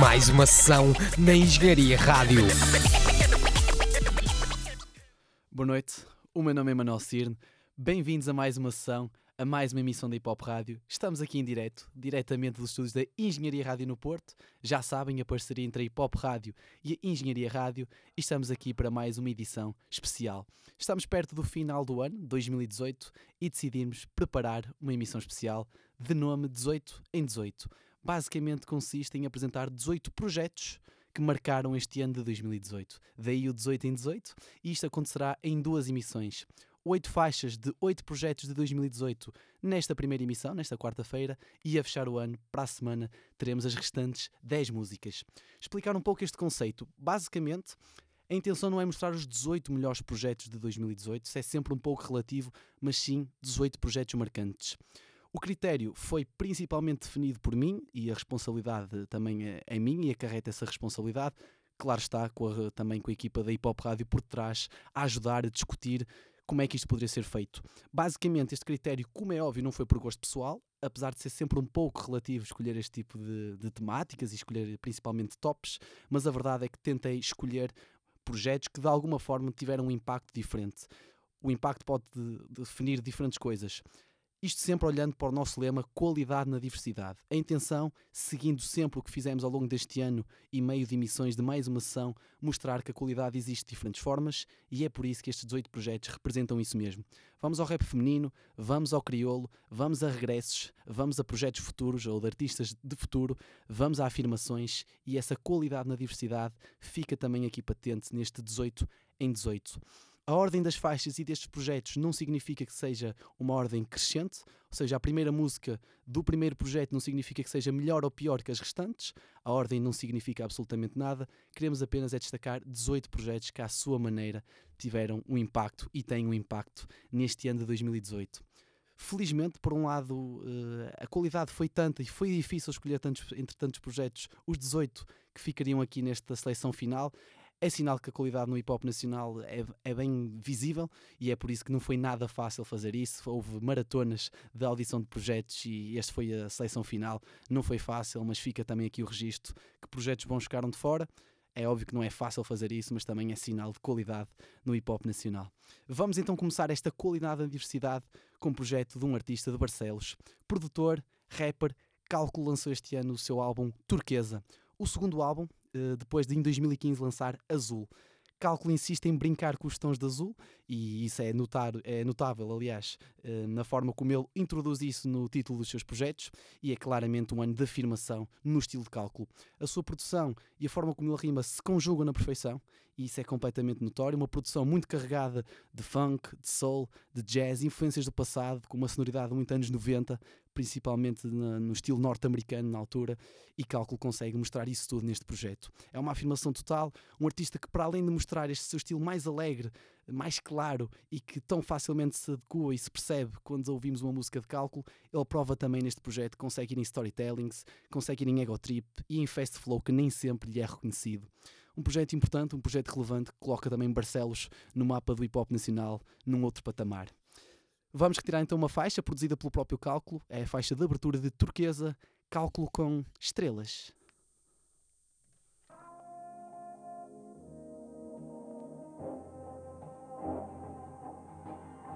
Mais uma sessão na Engenharia Rádio. Boa noite, o meu nome é Manuel Cirne. Bem-vindos a mais uma sessão, a mais uma emissão da Hip Hop Rádio. Estamos aqui em direto, diretamente dos estúdios da Engenharia Rádio no Porto. Já sabem a parceria entre a Hip Hop Rádio e a Engenharia Rádio e estamos aqui para mais uma edição especial. Estamos perto do final do ano, 2018, e decidimos preparar uma emissão especial de nome 18 em 18. Basicamente consiste em apresentar 18 projetos que marcaram este ano de 2018. Daí o 18 em 18, e isto acontecerá em duas emissões. Oito faixas de oito projetos de 2018 nesta primeira emissão, nesta quarta-feira, e a fechar o ano, para a semana, teremos as restantes 10 músicas. Explicar um pouco este conceito. Basicamente, a intenção não é mostrar os 18 melhores projetos de 2018, isso é sempre um pouco relativo, mas sim 18 projetos marcantes. O critério foi principalmente definido por mim e a responsabilidade também é, é minha e acarreta essa responsabilidade. Claro está, com a, também com a equipa da Hip Hop Rádio por trás, a ajudar a discutir como é que isto poderia ser feito. Basicamente, este critério, como é óbvio, não foi por gosto pessoal, apesar de ser sempre um pouco relativo escolher este tipo de, de temáticas e escolher principalmente tops, mas a verdade é que tentei escolher projetos que de alguma forma tiveram um impacto diferente. O impacto pode definir diferentes coisas. Isto sempre olhando para o nosso lema qualidade na diversidade. A intenção, seguindo sempre o que fizemos ao longo deste ano e meio de emissões de mais uma sessão, mostrar que a qualidade existe de diferentes formas e é por isso que estes 18 projetos representam isso mesmo. Vamos ao rap feminino, vamos ao crioulo, vamos a regressos, vamos a projetos futuros ou de artistas de futuro, vamos a afirmações e essa qualidade na diversidade fica também aqui patente neste 18 em 18. A ordem das faixas e destes projetos não significa que seja uma ordem crescente, ou seja, a primeira música do primeiro projeto não significa que seja melhor ou pior que as restantes, a ordem não significa absolutamente nada, queremos apenas é destacar 18 projetos que, à sua maneira, tiveram um impacto e têm um impacto neste ano de 2018. Felizmente, por um lado, eh, a qualidade foi tanta e foi difícil escolher tantos, entre tantos projetos, os 18 que ficariam aqui nesta seleção final é sinal que a qualidade no hip hop nacional é, é, bem visível e é por isso que não foi nada fácil fazer isso. Houve maratonas de audição de projetos e este foi a seleção final. Não foi fácil, mas fica também aqui o registro que projetos bons ficaram de fora. É óbvio que não é fácil fazer isso, mas também é sinal de qualidade no hip hop nacional. Vamos então começar esta qualidade da diversidade com um projeto de um artista de Barcelos, produtor, rapper. Cálculo lançou este ano o seu álbum Turquesa. O segundo álbum, depois de em 2015 lançar Azul. Cálculo insiste em brincar com os tons de azul e isso é, notar, é notável, aliás, eh, na forma como ele introduz isso no título dos seus projetos e é claramente um ano de afirmação no estilo de cálculo. A sua produção e a forma como ele rima se conjugam na perfeição e isso é completamente notório. Uma produção muito carregada de funk, de soul, de jazz, influências do passado, com uma sonoridade muito anos 90, principalmente na, no estilo norte-americano na altura, e Cálculo consegue mostrar isso tudo neste projeto. É uma afirmação total, um artista que, para além de mostrar este seu estilo mais alegre, mais claro e que tão facilmente se adequa e se percebe quando ouvimos uma música de cálculo, ele prova também neste projeto consegue ir em storytellings, consegue ir em ego trip e em fast flow que nem sempre lhe é reconhecido. Um projeto importante, um projeto relevante que coloca também Barcelos no mapa do hip hop nacional num outro patamar. Vamos retirar então uma faixa produzida pelo próprio Cálculo, é a faixa de abertura de Turquesa, Cálculo com estrelas.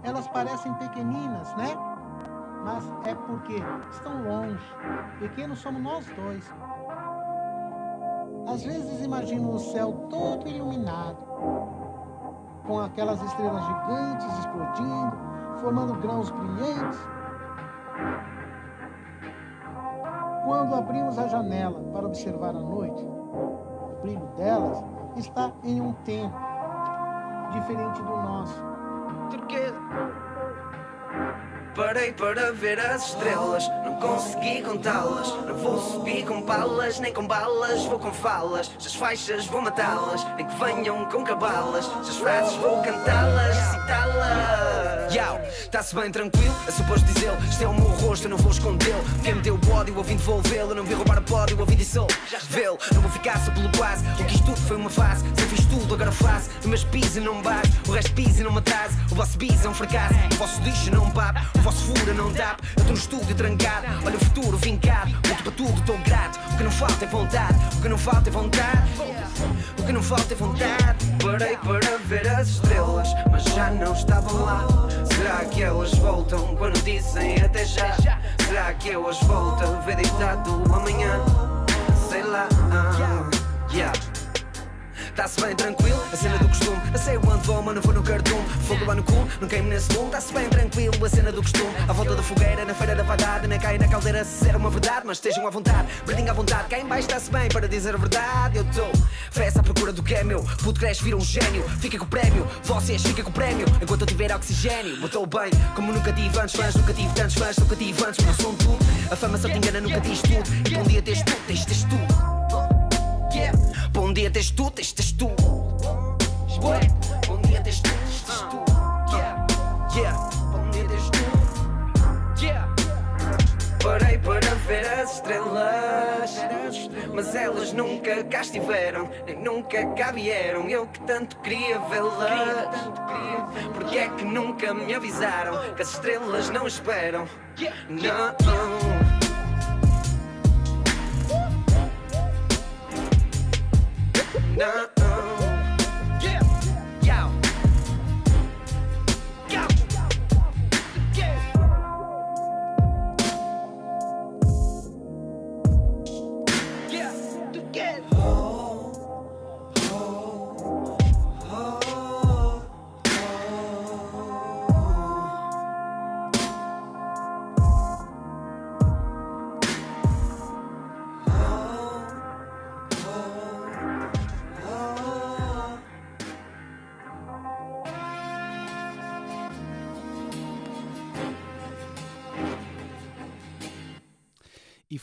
Elas parecem pequeninas, né? Mas é porque estão longe. Pequenos somos nós dois. Às vezes imagino o céu todo iluminado, com aquelas estrelas gigantes explodindo formando grãos brilhantes. Quando abrimos a janela para observar a noite, o brilho delas está em um tempo diferente do nosso. Turquesa. Parei para ver as estrelas, não consegui contá-las. Não vou subir com balas, nem com balas, vou com falas. Se as faixas vou matá-las, nem que venham com cabalas. Se as frases vou cantá-las, citá-las. Yau, tá-se bem tranquilo, é suposto dizê-lo. Este é o meu rosto, eu não vou escondê-lo. Quem me deu ódio, eu vim devolvê-lo. Eu não vim roubar o pódio, eu vim dissô. Vê-lo, não vou ficar só pelo quase. O que isto foi uma fase. Se fiz tudo, agora faço. O pis e não me bate, o resto pisa e não me atrase. O vosso bis é um fracasso, o vosso lixo não pape, o vosso fura não tap. Eu estou no estúdio trancado, olha o futuro vincado. Muito para tudo, estou grato. O que não falta é vontade, o que não falta é vontade. O que não falta é vontade. Parei para ver as estrelas, mas já não estava lá. Será que elas voltam quando dizem até já? Será que eu as volto ver amanhã? Sei lá. ah, yeah. Tá-se bem tranquilo, a cena do costume. Eu sei onde vou, mas vou no cartoon. Fogo lá no cu, não queimo nesse lume. Tá-se bem tranquilo, a cena do costume. À volta da fogueira, na feira da vadada. Na caia na caldeira, se era uma verdade. Mas estejam à vontade, brindem à vontade. Cá em baixo está-se bem, para dizer a verdade. Eu estou festa à procura do que é meu. Puto cresce, vira um gênio. Fica com o prémio, vocês fica com o prémio. Enquanto eu tiver oxigênio, botou bem. Como nunca tive antes fãs, nunca tive tantos fãs, nunca tive antes. Mas eu sou um tudo. A fama só te engana, nunca diz tudo. E bom dia tens tudo, tens, tens tudo. Bom dia, tens tu, tens, tens tu. Ué. Bom dia, tens tu, tens, tens tu. Yeah. Yeah. Bom dia, tens tu. Yeah. Parei para ver as estrelas, mas elas nunca cá estiveram, nem nunca cá vieram. Eu que tanto queria vê-las, porque é que nunca me avisaram que as estrelas não esperam? Não. No.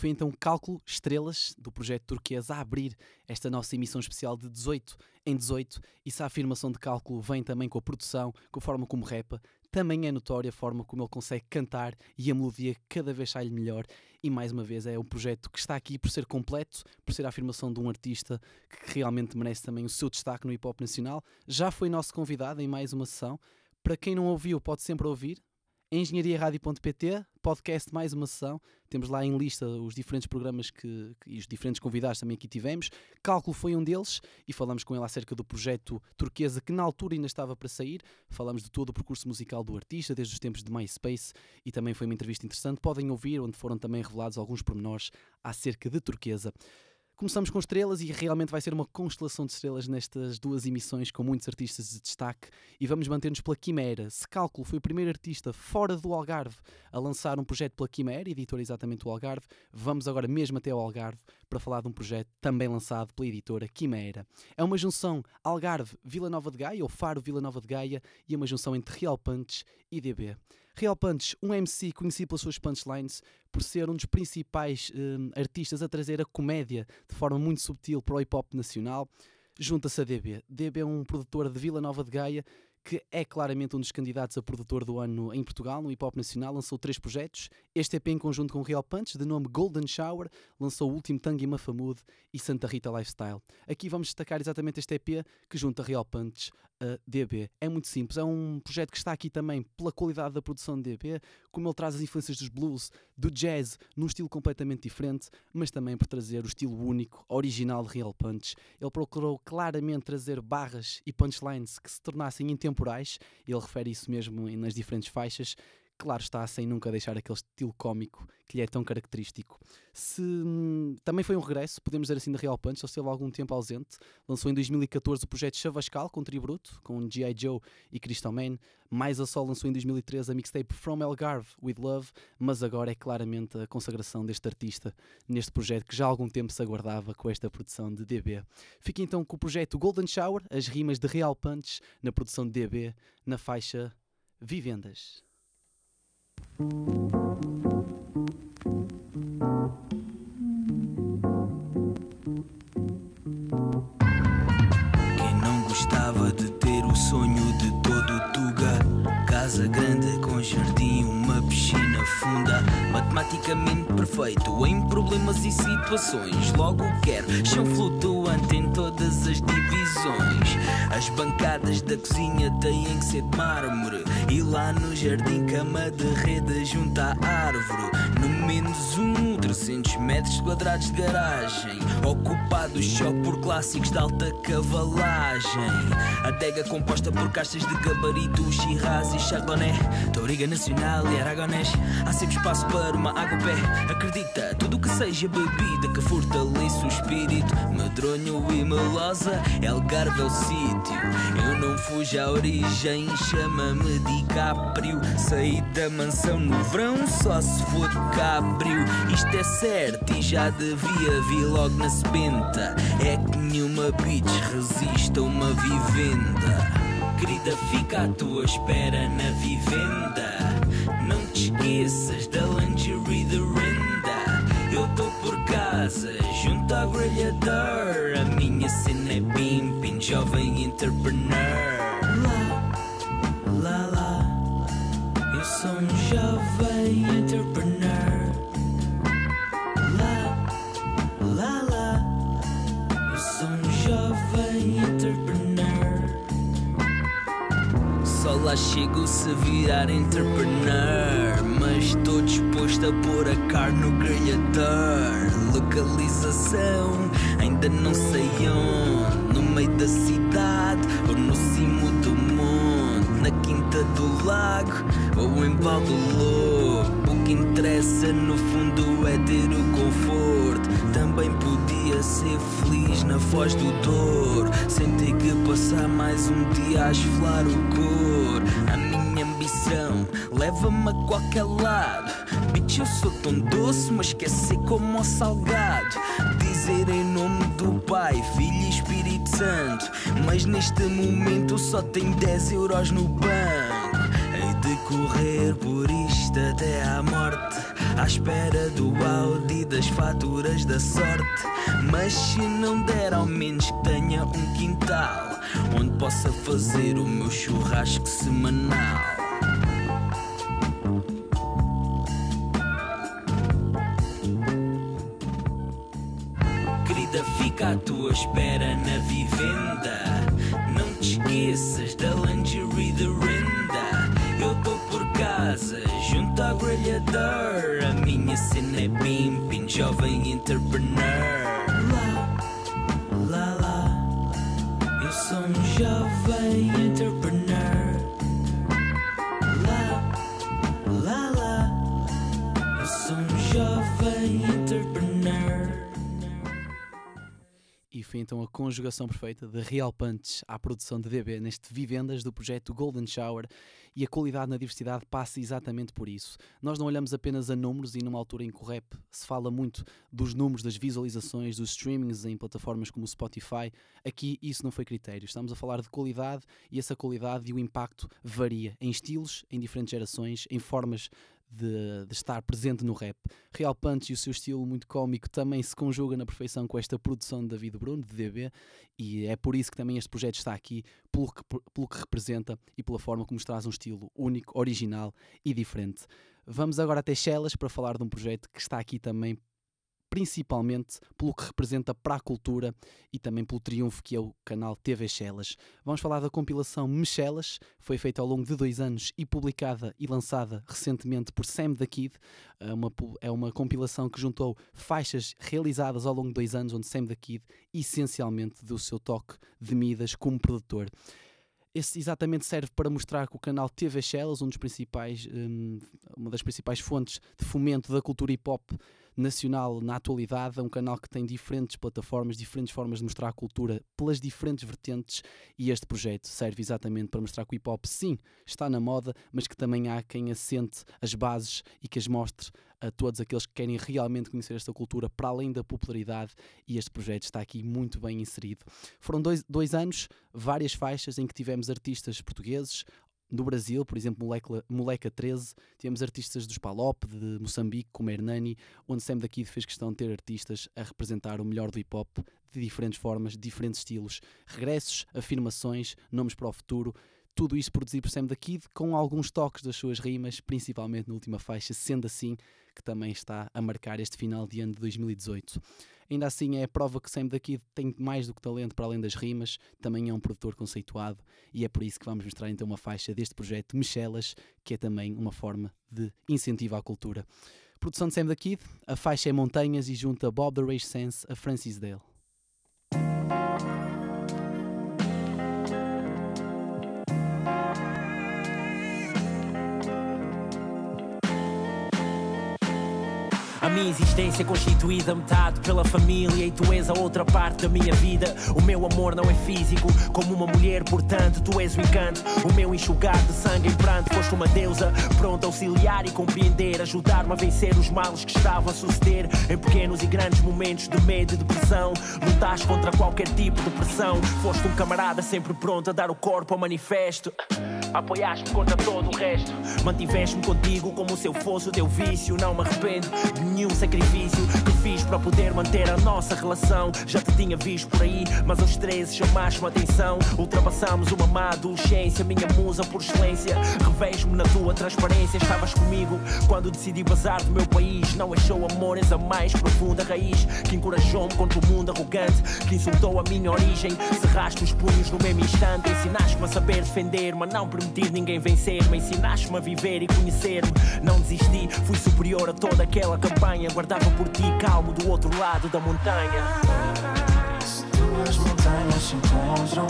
Foi então Cálculo Estrelas do projeto Turquesa a abrir esta nossa emissão especial de 18 em 18. E se a afirmação de cálculo vem também com a produção, com a forma como rapa, também é notória a forma como ele consegue cantar e a melodia cada vez sai-lhe melhor. E mais uma vez é um projeto que está aqui por ser completo, por ser a afirmação de um artista que realmente merece também o seu destaque no hip hop nacional. Já foi nosso convidado em mais uma sessão. Para quem não ouviu, pode sempre ouvir engenhariaradio.pt, podcast mais uma sessão. Temos lá em lista os diferentes programas que, que- e os diferentes convidados também que tivemos. Cálculo foi um deles e falamos com ele acerca do projeto Turquesa, que na altura ainda estava para sair. Falamos de todo o percurso musical do artista, desde os tempos de MySpace e também foi uma entrevista interessante. Podem ouvir, onde foram também revelados alguns pormenores acerca de Turquesa. Começamos com estrelas e realmente vai ser uma constelação de estrelas nestas duas emissões com muitos artistas de destaque e vamos manter-nos pela Quimera. Se cálculo foi o primeiro artista fora do Algarve a lançar um projeto pela Quimera, editora exatamente do Algarve, vamos agora mesmo até ao Algarve para falar de um projeto também lançado pela editora Quimera. É uma junção Algarve-Vila Nova de Gaia ou Faro-Vila Nova de Gaia e é uma junção entre Real Punch e DB. Real Punch, um MC conhecido pelas suas punchlines, por ser um dos principais hum, artistas a trazer a comédia de forma muito subtil para o hip hop nacional, junta-se a DB. DB é um produtor de Vila Nova de Gaia que é claramente um dos candidatos a produtor do ano em Portugal, no hip hop nacional, lançou três projetos. Este EP em conjunto com Real Punch, de nome Golden Shower, lançou o último Tangue Mafamude e Santa Rita Lifestyle. Aqui vamos destacar exatamente este EP que junta Real Punch a DB. É muito simples, é um projeto que está aqui também pela qualidade da produção de DB, como ele traz as influências dos blues, do jazz, num estilo completamente diferente, mas também por trazer o estilo único, original de Real Punch. Ele procurou claramente trazer barras e punchlines que se tornassem intemporais, ele refere isso mesmo nas diferentes faixas. Claro está, sem nunca deixar aquele estilo cómico que lhe é tão característico. Se hum, também foi um regresso, podemos dizer assim, da Real Punch, ele esteve algum tempo ausente. Lançou em 2014 o projeto Chavascal com Tributo, com G.I. Joe e Crystal Man. Mais a Sol lançou em 2013 a mixtape From Algarve with Love, mas agora é claramente a consagração deste artista neste projeto que já há algum tempo se aguardava com esta produção de DB. Fica então com o projeto Golden Shower, as rimas de Real Punch na produção de DB, na faixa Vivendas. Quem não gostava de ter o sonho de todo Tuga? Casa grande com jardim, uma piscina funda. Matematicamente perfeito em problemas e situações. Logo quero chão flutuante em todas as divisões. As bancadas da cozinha têm que ser de mármore. E lá no jardim, cama de rede junto à árvore. No menos um, 300 metros quadrados de garagem. Ocupados só por clássicos de alta cavalagem. Adega composta por caixas de gabarito, Shiraz e Chardonnay. Toriga Nacional e Aragonés. Há sempre espaço para uma água pé. Acredita, tudo que seja bebida que fortaleça o espírito. Medronho e melosa, Algarve é o sítio. Eu não fujo à origem, chama-me DiCaprio. Saí da mansão no verão, só se for cabrio. Isto é certo e já devia vir logo na sebenta. É que nenhuma bitch resiste a uma vivenda. Querida, fica à tua espera na vivenda. Não te esqueças da lingerie de renda. Eu tô por casa, junto à grelhador. A minha cena é pimpin, jovem entrepreneur. Lá, lá, lá. Eu sou um jovem entrepreneur. Lá chego se virar entrepreneur. Mas estou disposto a pôr a carne no grelhador. Localização, ainda não sei onde. No meio da cidade ou no cimo do monte. Na quinta do lago ou em pau do lobo. O que interessa no fundo é ter o conforto. Também podia ser feliz na foz do Douro. Sem ter que passar mais um dia a esfolar o cor. Ambição leva-me a qualquer lado. Bitch, eu sou tão doce, mas ser como o salgado. Dizer em nome do Pai, Filho e Espírito Santo. Mas neste momento só tenho 10 euros no banco. Hei de correr por isto até à morte. À espera do Audi das faturas da sorte. Mas se não der, ao menos que tenha um quintal. Onde possa fazer o meu churrasco semanal. Fica à tua espera na vivenda. Não te esqueças da lingerie de renda. Eu tô por casa, junto à grelhador. A minha cena é pimpin, jovem entrepreneur. Lá, lá, lá. Eu sou um jovem foi então a conjugação perfeita de Real Punch à produção de DB neste Vivendas do projeto Golden Shower e a qualidade na diversidade passa exatamente por isso. Nós não olhamos apenas a números e numa altura em que o rap se fala muito dos números, das visualizações, dos streamings em plataformas como o Spotify, aqui isso não foi critério. Estamos a falar de qualidade e essa qualidade e o impacto varia em estilos, em diferentes gerações, em formas de, de, estar presente no rap. Real Punch e o seu estilo muito cómico também se conjuga na perfeição com esta produção de David Bruno, de DB, e é por isso que também este projeto está aqui, pelo que, pelo que representa e pela forma como nos traz um estilo único, original e diferente. Vamos agora até Chelas para falar de um projeto que está aqui também principalmente pelo que representa para a cultura e também pelo triunfo que é o canal TV Chelas. Vamos falar da compilação Michelas, foi feita ao longo de dois anos e publicada e lançada recentemente por Sam the Kid. É uma, é uma compilação que juntou faixas realizadas ao longo de dois anos, onde Sam the Kid essencialmente deu o seu toque de Midas como produtor. Esse exatamente serve para mostrar que o canal TV Shellas, um dos principais, um, uma das principais fontes de fomento da cultura hip hop nacional na atualidade, é um canal que tem diferentes plataformas, diferentes formas de mostrar a cultura pelas diferentes vertentes e este projeto serve exatamente para mostrar que o hip hop sim está na moda, mas que também há quem assente as bases e que as mostre a todos aqueles que querem realmente conhecer esta cultura para além da popularidade e este projeto está aqui muito bem inserido. Foram dois, dois anos, várias faixas em que tivemos artistas portugueses, no Brasil, por exemplo, Moleca, Moleca 13, tivemos artistas dos Palop, de Moçambique, como Hernani, onde Sam da Kid fez questão de ter artistas a representar o melhor do hip hop de diferentes formas, diferentes estilos, regressos, afirmações, nomes para o futuro, Tudo isto produzido por Sam da Kid, com alguns toques das suas rimas, principalmente na última faixa, sendo assim que também está a marcar este final de ano de 2018. Ainda assim, é a prova que Sam da Kid tem mais do que talento para além das rimas, também é um produtor conceituado e é por isso que vamos mostrar então uma faixa deste projeto Michelas, que é também uma forma de incentivo à cultura. Produção de Sam da Kid, a faixa é Montanhas e junta Bob the Rage Sense a Francis Dale. A minha existência constituída metade pela família e tu és a outra parte da minha vida. O meu amor não é físico, como uma mulher, portanto tu és o encanto. O meu enxugar de sangue em pranto, foste uma deusa, pronta a auxiliar e compreender, ajudar-me a vencer os males que estavam a suceder. Em pequenos e grandes momentos de medo e depressão, lutaste contra qualquer tipo de pressão. Foste um camarada sempre pronto a dar o corpo ao manifesto. Apoiaste-me contra todo o resto. Mantiveste-me contigo como se eu fosse o teu vício. Não me arrependo de nenhum sacrifício que fiz para poder manter a nossa relação. Já te tinha visto por aí, mas aos 13 chamaste-me atenção. Ultrapassamos uma má adolescência, minha musa por excelência. Revejo-me na tua transparência. Estavas comigo quando decidi bazar do meu país. Não achou amor, és a mais profunda raiz que encorajou-me contra o mundo arrogante que insultou a minha origem. Cerraste os punhos no mesmo instante. Ensinaste-me a saber defender-me, a não permitir ninguém vencer-me. Ensinaste-me a viver e conhecer-me. Não desisti, fui superior a toda aquela campanha. Guardava por ti calmo do outro lado da montanha. Duas montanhas se encontram.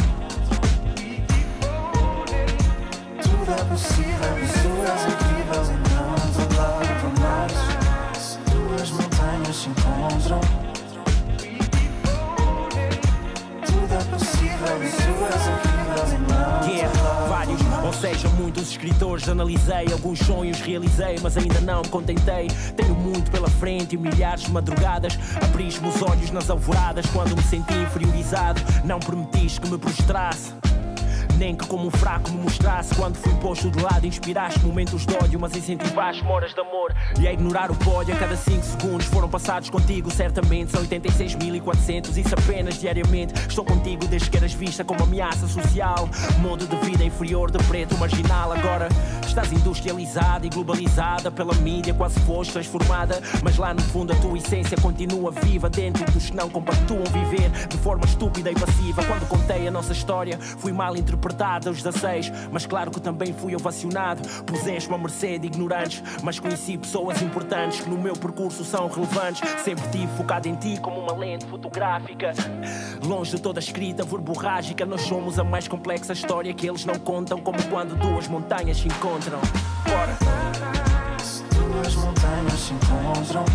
Tudo é possível, misturas incríveis e não de lado mais. Duas montanhas se encontram. Tudo é possível, misturas incríveis e não Yeah, de lado vários, ou seja, muitos escritores analisei, alguns sonhos realizei, mas ainda não me contentei. Tenho muito pela frente e milhares de madrugadas. Abriste-me os olhos nas alvoradas quando me senti inferiorizado. Não permitiste que me prostrasse. Nem que como um fraco me mostrasse Quando fui posto de lado inspiraste momentos de ódio Mas incentivaste horas de amor. E a ignorar o pódio a cada 5 segundos Foram passados contigo. Certamente São 86.400 Isso apenas diariamente. Estou contigo desde que eras vista como ameaça social. Modo de vida inferior de preto marginal. Agora estás industrializada e globalizada Pela mídia quase foste transformada. Mas lá no fundo a tua essência continua viva Dentro dos que não compactuam viver De forma estúpida e passiva. Quando contei a nossa história Fui mal interpretado aos 16 Mas claro que também fui ovacionado Puseste-me a mercê de ignorantes Mas conheci pessoas importantes Que no meu percurso são relevantes Sempre tive focado em ti como uma lente fotográfica Longe de toda escrita verborrágica Nós somos a mais complexa história Que eles não contam Como quando duas montanhas se encontram Bora! Duas montanhas se encontram.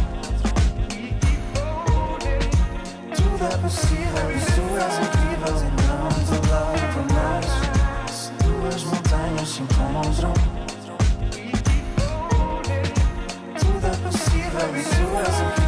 Tudo é possível, misturas incríveis e não se encontram. Tudo é possível, misturas incríveis e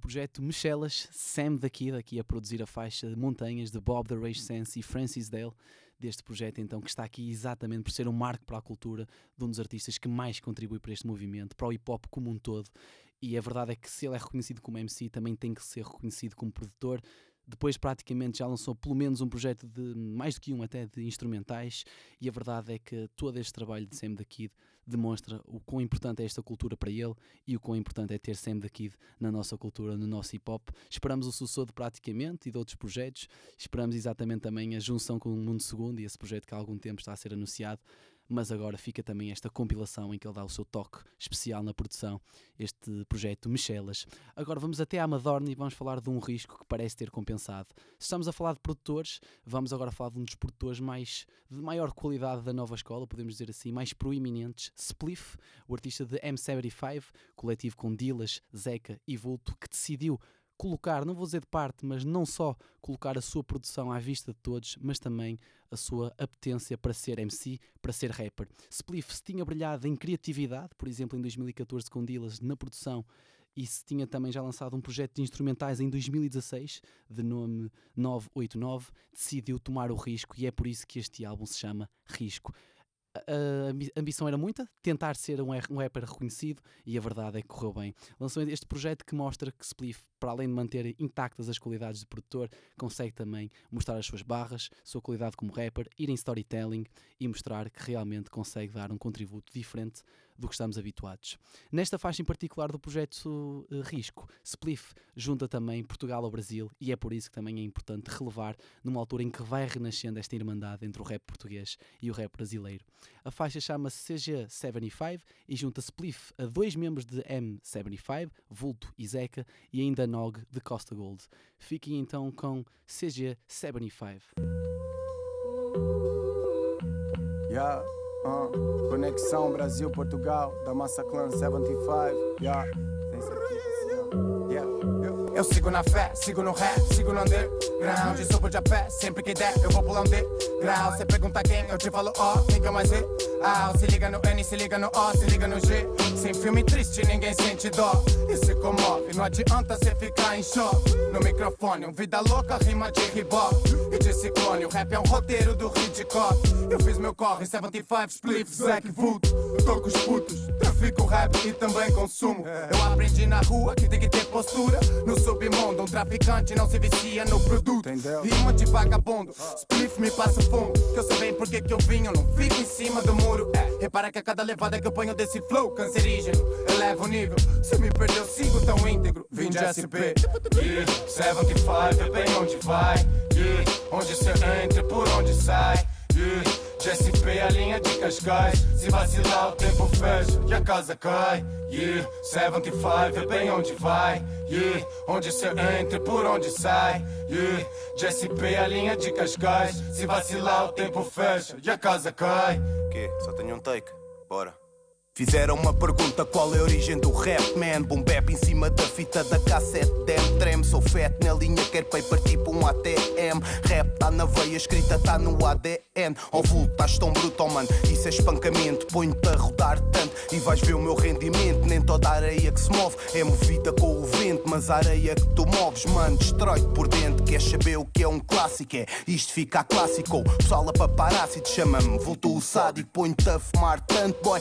projeto Michelas, Sam da Kid, aqui a produzir a faixa Montanhas de Bob the Rage Sense e Francis Dale, deste projeto então que está aqui exatamente por ser um marco para a cultura de um dos artistas que mais contribui para este movimento, para o hip hop como um todo. E a verdade é que se ele é reconhecido como MC, também tem que ser reconhecido como produtor. Depois, praticamente, já lançou pelo menos um projeto de mais do que um, até de instrumentais. E a verdade é que todo este trabalho de Sam da Kid demonstra o quão importante é esta cultura para ele e o quão importante é ter Sam da Kid na nossa cultura, no nosso hip hop. Esperamos o sucessor de praticamente e de outros projetos. Esperamos exatamente também a junção com o Mundo Segundo e esse projeto que há algum tempo está a ser anunciado. Mas agora fica também esta compilação em que ele dá o seu toque especial na produção, este projeto Michelas. Agora vamos até à Madorna e vamos falar de um risco que parece ter compensado. Se estamos a falar de produtores, vamos agora falar de um dos produtores mais de maior qualidade da nova escola, podemos dizer assim, mais proeminentes, Spliff, o artista de M75, coletivo com Dilas, Zeca e Vulto, que decidiu colocar, não vou dizer de parte, mas não só colocar a sua produção à vista de todos, mas também a sua apetência para ser MC, para ser rapper. Spliff se tinha brilhado em criatividade, por exemplo, em 2014 com Dillas na produção e se tinha também já lançado um projeto de instrumentais em 2016, de nome 989, decidiu tomar o risco e é por isso que este álbum se chama Risco. A a ambi- ambição era muita, tentar ser um, er- um rapper reconhecido e a verdade é que correu bem. Lançou este projeto que mostra que Spliff, para além de manter intactas as qualidades de produtor, consegue também mostrar as suas barras, sua qualidade como rapper, ir em storytelling e mostrar que realmente consegue dar um contributo diferente do que estamos habituados. Nesta faixa em particular do projeto eh, Risco, Spliff junta também Portugal ao Brasil e é por isso que também é importante relevar numa altura em que vai renascendo esta irmandade entre o rap português e o rap brasileiro. A faixa chama-se CG75 e junta Spliff a dois membros de M75, Vulto e Zeca, e ainda Nog de Costa Gold. Fiquem então com CG75. Yeah, uh, Conexão Brasil-Portugal, da Massa Clan 75. Yeah. Eu, sigo na fé, sigo no rap, sigo no underground. E subo de a pé, sempre que der, eu vou pular um degrau. Cê pergunta quem, eu te falo ó, ninguém mais vê. Ah, se liga no N, se liga no O, se liga no G. Sem filme triste, ninguém sente dó. E se comove, não adianta cê ficar em choque. No microfone, um vida louca, rima de ribop. E de ciclone, o rap é um roteiro do Hitchcock. Eu fiz meu corre, 75 spliff, Zack Vulto. Eu tô com os putos, trafico rap e também consumo. Eu aprendi na rua que tem que ter postura. No submundo, um traficante não se vicia no produto. Rima de vagabundo, spliff me passa fundo. Que eu sei bem por que eu vim, eu não fico em cima do muro. É, repara que a cada levada que eu ponho desse flow cancerígeno, eleva o nível. Se me perdeu, sigo tão íntegro. Vim de SP. Yeah, 75 é bem onde vai. Onde cê entra, por onde sai. De SP a linha de Cascais. Se vacilar, o tempo fecha e a casa cai. Yeah, 75 é bem onde vai. Yeah, onde cê entra, por onde sai. Yeah, de SP a linha de Cascais. Se vacilar, o tempo fecha e a casa cai. Que? Só tenho um take. Bora. Fizeram uma pergunta qual é a origem do rap, man? Boom bap em cima da fita da cassete Damn, trem, sou fat na linha Quer paper tipo um ATM Rap tá na veia, escrita tá no ADN Ao vulto, estás tão bruto, oh, mano Isso é espancamento, ponho-te a rodar tanto E vais ver o meu rendimento. Nem toda a areia que se move é movida com o vento Mas a areia que tu moves, mano Destrói-te por dentro. Queres saber o que é um clássico? É isto fica clássico. Pessoal a paparazzi te chama-me Vulto o sádico, ponho-te a fumar tanto, boy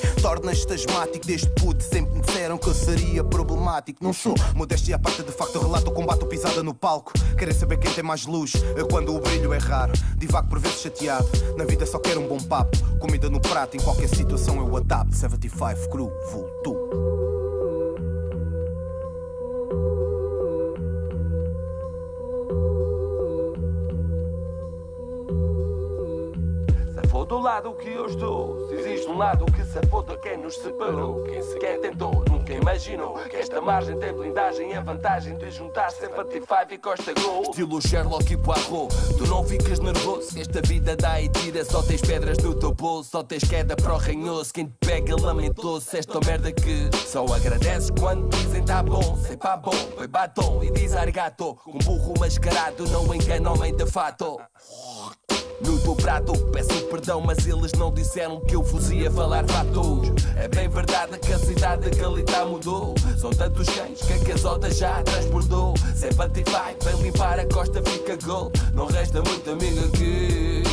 Tornas-te asmático Desde puto sempre me disseram que eu seria problemático. Não sou, modéstia à parte de facto Relato o combate ou pisada no palco. Querem saber quem tem mais luz? É Quando o brilho é raro. Divago por vezes chateado. Na vida só quero um bom papo. Comida no prato, em qualquer situação eu adapto. 75 cru, vulto lado que eu estou. Se existe um lado que safou de quem nos separou. Quem sequer tentou, nunca imaginou que esta margem tem blindagem e a vantagem de juntar 75 e Costa Gol. Estilo Sherlock e Poirot. Tu não ficas nervoso esta vida dá e tira. Só tens pedras no teu bolso Só tens queda para o ranhoso Quem te pega lamentou-se. Esta merda que só agradeces quando dizem tá bom. Sei pá bom, foi batom e diz arigato. Com burro mascarado não engana homem de fato no prato, peço perdão, mas eles não disseram que eu vos ia falar fatos. É bem verdade que a cidade que ali tá mudou. São tantos cães que a casota já transbordou. 75 vai limpar a costa, fica gol. Não resta muito amigo aqui.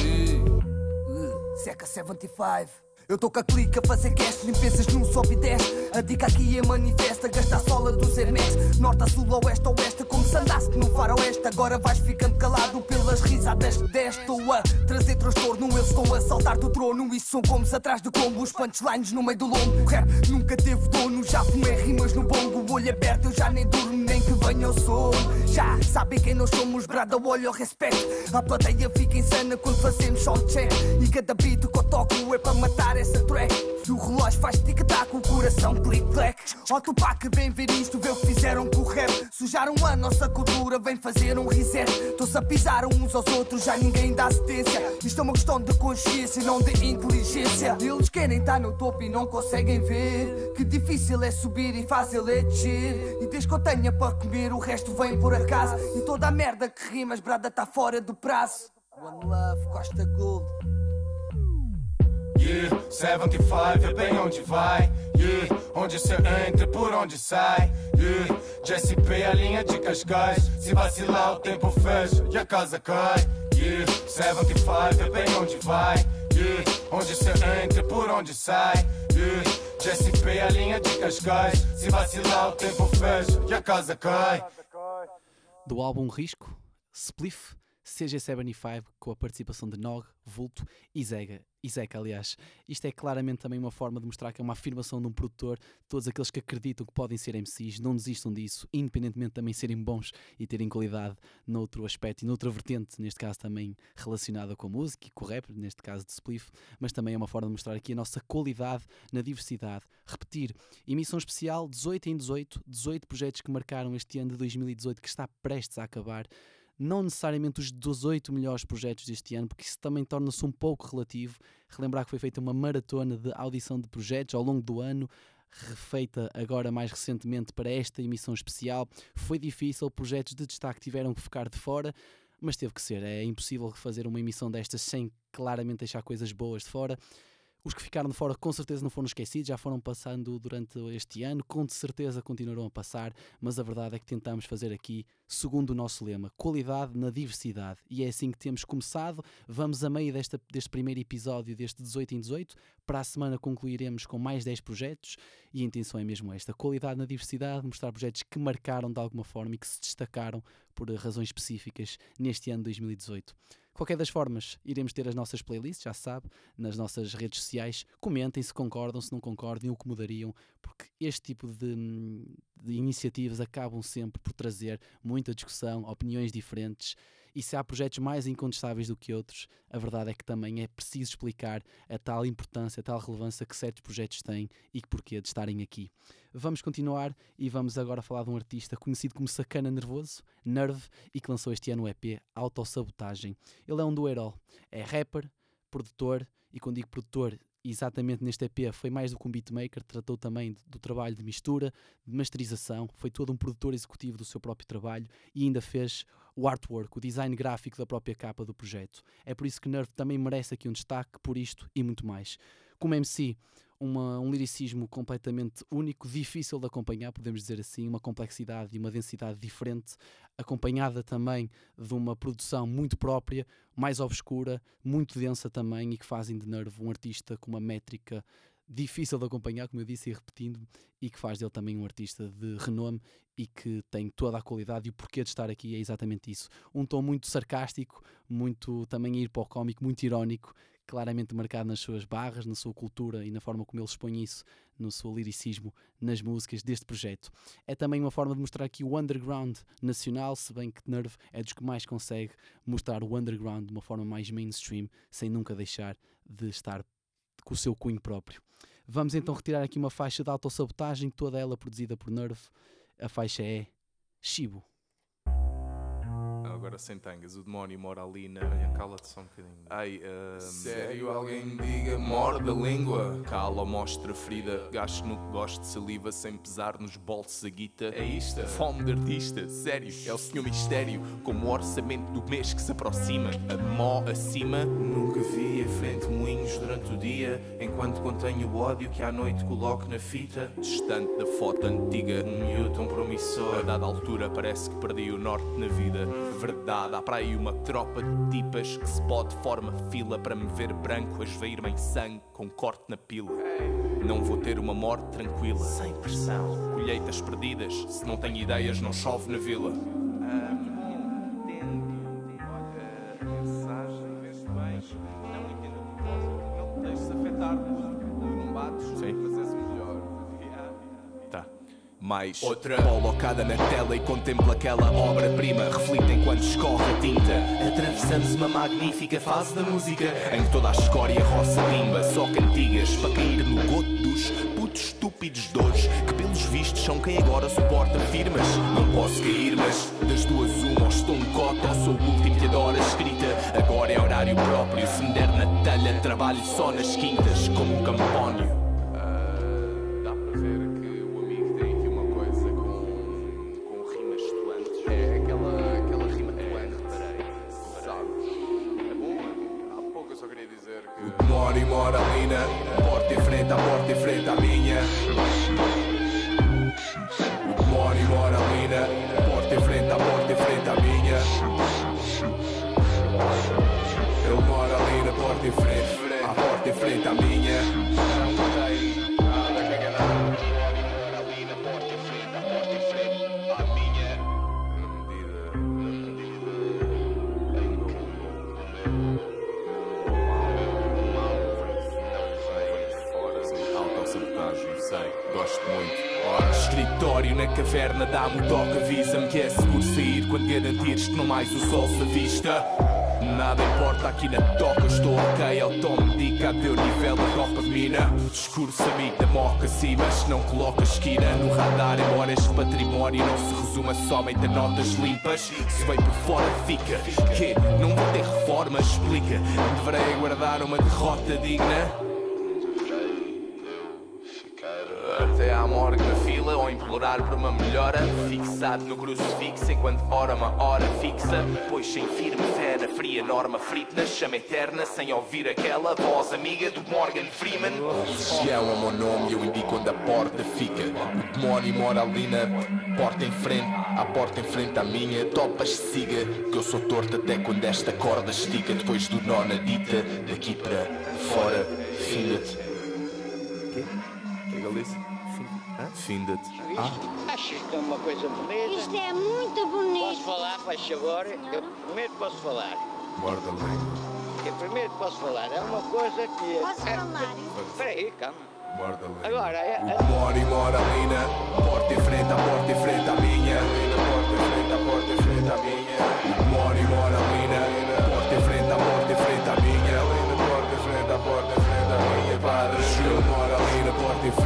Seca 75 eu tô com a clica a fazer cast, limpezas num sobe e A dica aqui é manifesta, gasta a sola dos Hermes Norte a sul, oeste a oeste, como se andasse no faroeste. Agora vais ficando calado pelas risadas que deste. Estou a trazer transtorno, eles estão a saltar do trono. Isso são combos atrás do combo, os punchlines no meio do lombo. Rap nunca teve dono, já fumei rimas no bongo Olho aberto, eu já nem durmo, nem que venha o som. Já sabem quem nós somos, brada, olho, respeito. A plateia fica insana quando fazemos só E cada beat que eu toco é para matar essa track. E o relógio faz tic-tac, o coração click-clack Ó Tupac, vem ver isto, vê o que fizeram com o rap. Sujaram a nossa cultura, vem fazer um reset. Estão-se a pisar uns aos outros, já ninguém dá assistência. Isto é uma questão de consciência, não de inteligência. Eles querem estar no topo e não conseguem ver Que difícil é subir e fácil é descer. E desde que eu tenha para comer, o resto vem por acaso. E toda a merda que rimas, brada, tá fora do prazo. One Love, Costa Gold Yeah, 75 é bem onde vai. Yeah, onde cê entra, por onde sai. Yeah, Jesse P a linha de Cascais. Se vacilar, o tempo fecha e a casa cai. Yeah, 75 é bem onde vai. Yeah, onde cê entra, por onde sai. Yeah, Jesse P a linha de Cascais. Se vacilar, o tempo fecha e a casa cai. do álbum Risco, Spliff, CG75, com a participação de Nog, Vulto e Zega. E Zeca, aliás. Isto é claramente também uma forma de mostrar que é uma afirmação de um produtor. Todos aqueles que acreditam que podem ser MCs, não desistam disso, independentemente de também serem bons e terem qualidade noutro aspecto e noutra vertente, neste caso também relacionada com a música e com o rap, neste caso de Spliff, mas também é uma forma de mostrar aqui a nossa qualidade na diversidade. Repetir, emissão especial 18 em 18, 18 projetos que marcaram este ano de 2018 que está prestes a acabar não necessariamente os 18 melhores projetos deste ano, porque isso também torna-se um pouco relativo. Relembrar que foi feita uma maratona de audição de projetos ao longo do ano, refeita agora mais recentemente para esta emissão especial. Foi difícil, projetos de destaque tiveram que ficar de fora, mas teve que ser. É impossível fazer uma emissão destas sem claramente deixar coisas boas de fora. Os que ficaram de fora com certeza não foram esquecidos, já foram passando durante este ano, com certeza continuarão a passar, mas a verdade é que tentamos fazer aqui, segundo o nosso lema, qualidade na diversidade. E é assim que temos começado. Vamos a meio desta, deste primeiro episódio, deste 18 em 18. Para a semana concluiremos com mais 10 projetos e a intenção é mesmo esta: qualidade na diversidade, mostrar projetos que marcaram de alguma forma e que se destacaram por razões específicas neste ano de 2018. Qualquer das formas, iremos ter as nossas playlists, já sabe, nas nossas redes sociais. Comentem se concordam, se não concordem, o que mudariam, porque este tipo de, de iniciativas acabam sempre por trazer muita discussão, opiniões diferentes. E se há projetos mais incontestáveis do que outros, a verdade é que também é preciso explicar a tal importância, a tal relevância que certos projetos têm e que porquê de estarem aqui. Vamos continuar e vamos agora falar de um artista conhecido como Sacana Nervoso, Nerve, e que lançou este ano o EP Autossabotagem. Ele é um duerol, é rapper, produtor, e quando digo produtor, exatamente neste EP foi mais do que um beatmaker, tratou também do trabalho de mistura, de masterização, foi todo um produtor executivo do seu próprio trabalho e ainda fez o artwork, o design gráfico da própria capa do projeto. É por isso que Nerve também merece aqui um destaque por isto e muito mais. Como MC, uma, um liricismo completamente único, difícil de acompanhar, podemos dizer assim, uma complexidade e uma densidade diferente, acompanhada também de uma produção muito própria, mais obscura, muito densa também e que fazem de Nerve um artista com uma métrica difícil de acompanhar, como eu disse e repetindo, e que faz dele também um artista de renome e que tem toda a qualidade e o porquê de estar aqui é exatamente isso. Um tom muito sarcástico, muito também ir para o cómico, muito irónico, claramente marcado nas suas barras, na sua cultura e na forma como ele expõe isso no seu liricismo nas músicas deste projeto. É também uma forma de mostrar aqui o underground nacional, se bem que Nerve é dos que mais consegue mostrar o underground de uma forma mais mainstream, sem nunca deixar de estar com o seu cunho próprio. Vamos então retirar aqui uma faixa de autossabotagem, toda ela produzida por Nerve. A faixa é Shibo. Agora sem tangas, o demónio mora ali na. Olha, cala-te só um bocadinho. Ai, uh, sério, alguém me diga, morde a língua. Cala, mostra ferida. Gasto no que gosto de saliva sem pesar nos bolsos a guita. É isto? Fome de artista, sério. É o senhor mistério, como o orçamento do mês que se aproxima. A mó acima. Nunca vi em frente moinhos durante o dia. Enquanto contenho o ódio que à noite coloco na fita. Distante da foto antiga, um miúdo tão promissor. A dada altura parece que perdi o norte na vida verdade. Há para aí uma tropa de tipas que se pode forma fila para me ver branco, a esvair-me em sangue com corte na pila. Não vou ter uma morte tranquila, sem pressão. Colheitas perdidas, se não tenho ideias, não chove na vila. Mais outra colocada na tela e contempla aquela obra-prima. Reflita enquanto escorre a tinta. Atravessamos uma magnífica fase da música em que toda a escória roça timba. Só cantigas para cair no goto dos putos estúpidos hoje. Que pelos vistos são quem agora suporta firmas. Não posso cair, mas das duas uma ou estou um cota ou sou o último que adora escrita. Agora é horário próprio. Se me der na telha, trabalho só nas quintas como um campónio. Um toque, avisa-me que é seguro sair quando garantires que não mais o sol se avista. Nada importa aqui na toca, estou ok. É o tom de dica, nível da copa mina. Discurso amigo da moca acima, mas não coloca esquina no radar. Embora este património não se resuma somente a notas limpas. Se vem por fora, fica. Que não vou ter reforma, explica. Deverei aguardar uma derrota digna. Até à morgue na fila ou implorar por uma melhora. Fixado no crucifixo enquanto ora uma hora fixa. Pois sem firme fé na fria norma frita Chama eterna sem ouvir aquela voz amiga do Morgan Freeman. Se é o meu nome eu indico onde a porta fica. O demónio mora ali na porta em frente À porta em frente à minha. Topas siga Que eu sou torto até quando esta corda estica. Depois do nó na dita Daqui para fora Finda-te O que é que ele disse? Finda-te. Ah. Acho que é uma coisa bonita. Isto é muito bonito. Posso falar, faz favor? Eu primeiro posso falar. Guarda a língua. Eu primeiro posso falar. É uma coisa que... Posso é, falar? Espera aí, calma. Agora, é... O demónio mora ali na porta em frente, a porta em frente à minha. Porta em frente, a porta em frente à minha. O demónio mora ali porta em frente, a porta em frente à minha. Porta em frente, a porta em frente à minha. Padre, ele mora ali na porta em frente,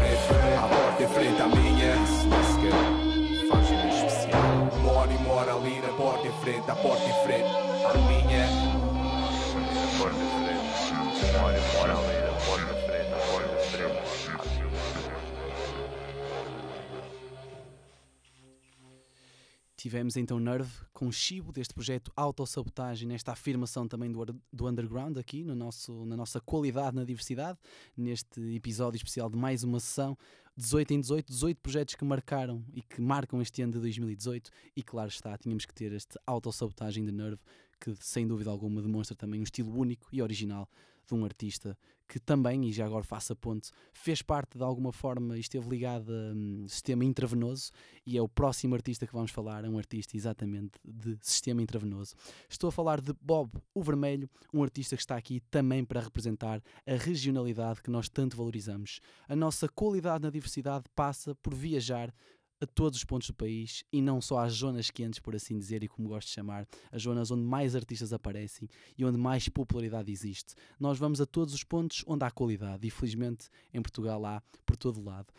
porta em frente à minha. Na porta em frente, o demónio mora ali na porta em frente, a porta em frente à minha. Tivemos então Nerve com Chibo deste projeto Autossabotagem, nesta afirmação também do, do underground aqui, no nosso, na nossa qualidade na diversidade, neste episódio especial de mais uma sessão 18 em 18, 18 projetos que marcaram e que marcam este ano de 2018 e claro está, tínhamos que ter este Autossabotagem de Nerve que sem dúvida alguma demonstra também um estilo único e original de um artista que também, e já agora faço a ponte, fez parte de alguma forma e esteve ligado a um, sistema intravenoso e é o próximo artista que vamos falar, é um artista exatamente de sistema intravenoso. Estou a falar de Bob o Vermelho, um artista que está aqui também para representar a regionalidade que nós tanto valorizamos. A nossa qualidade na diversidade passa por viajar a todos os pontos do país e não só às zonas quentes, por assim dizer, e como gosto de chamar, as zonas onde mais artistas aparecem e onde mais popularidade existe. Nós vamos a todos os pontos onde há qualidade e felizmente em Portugal há por todo lado.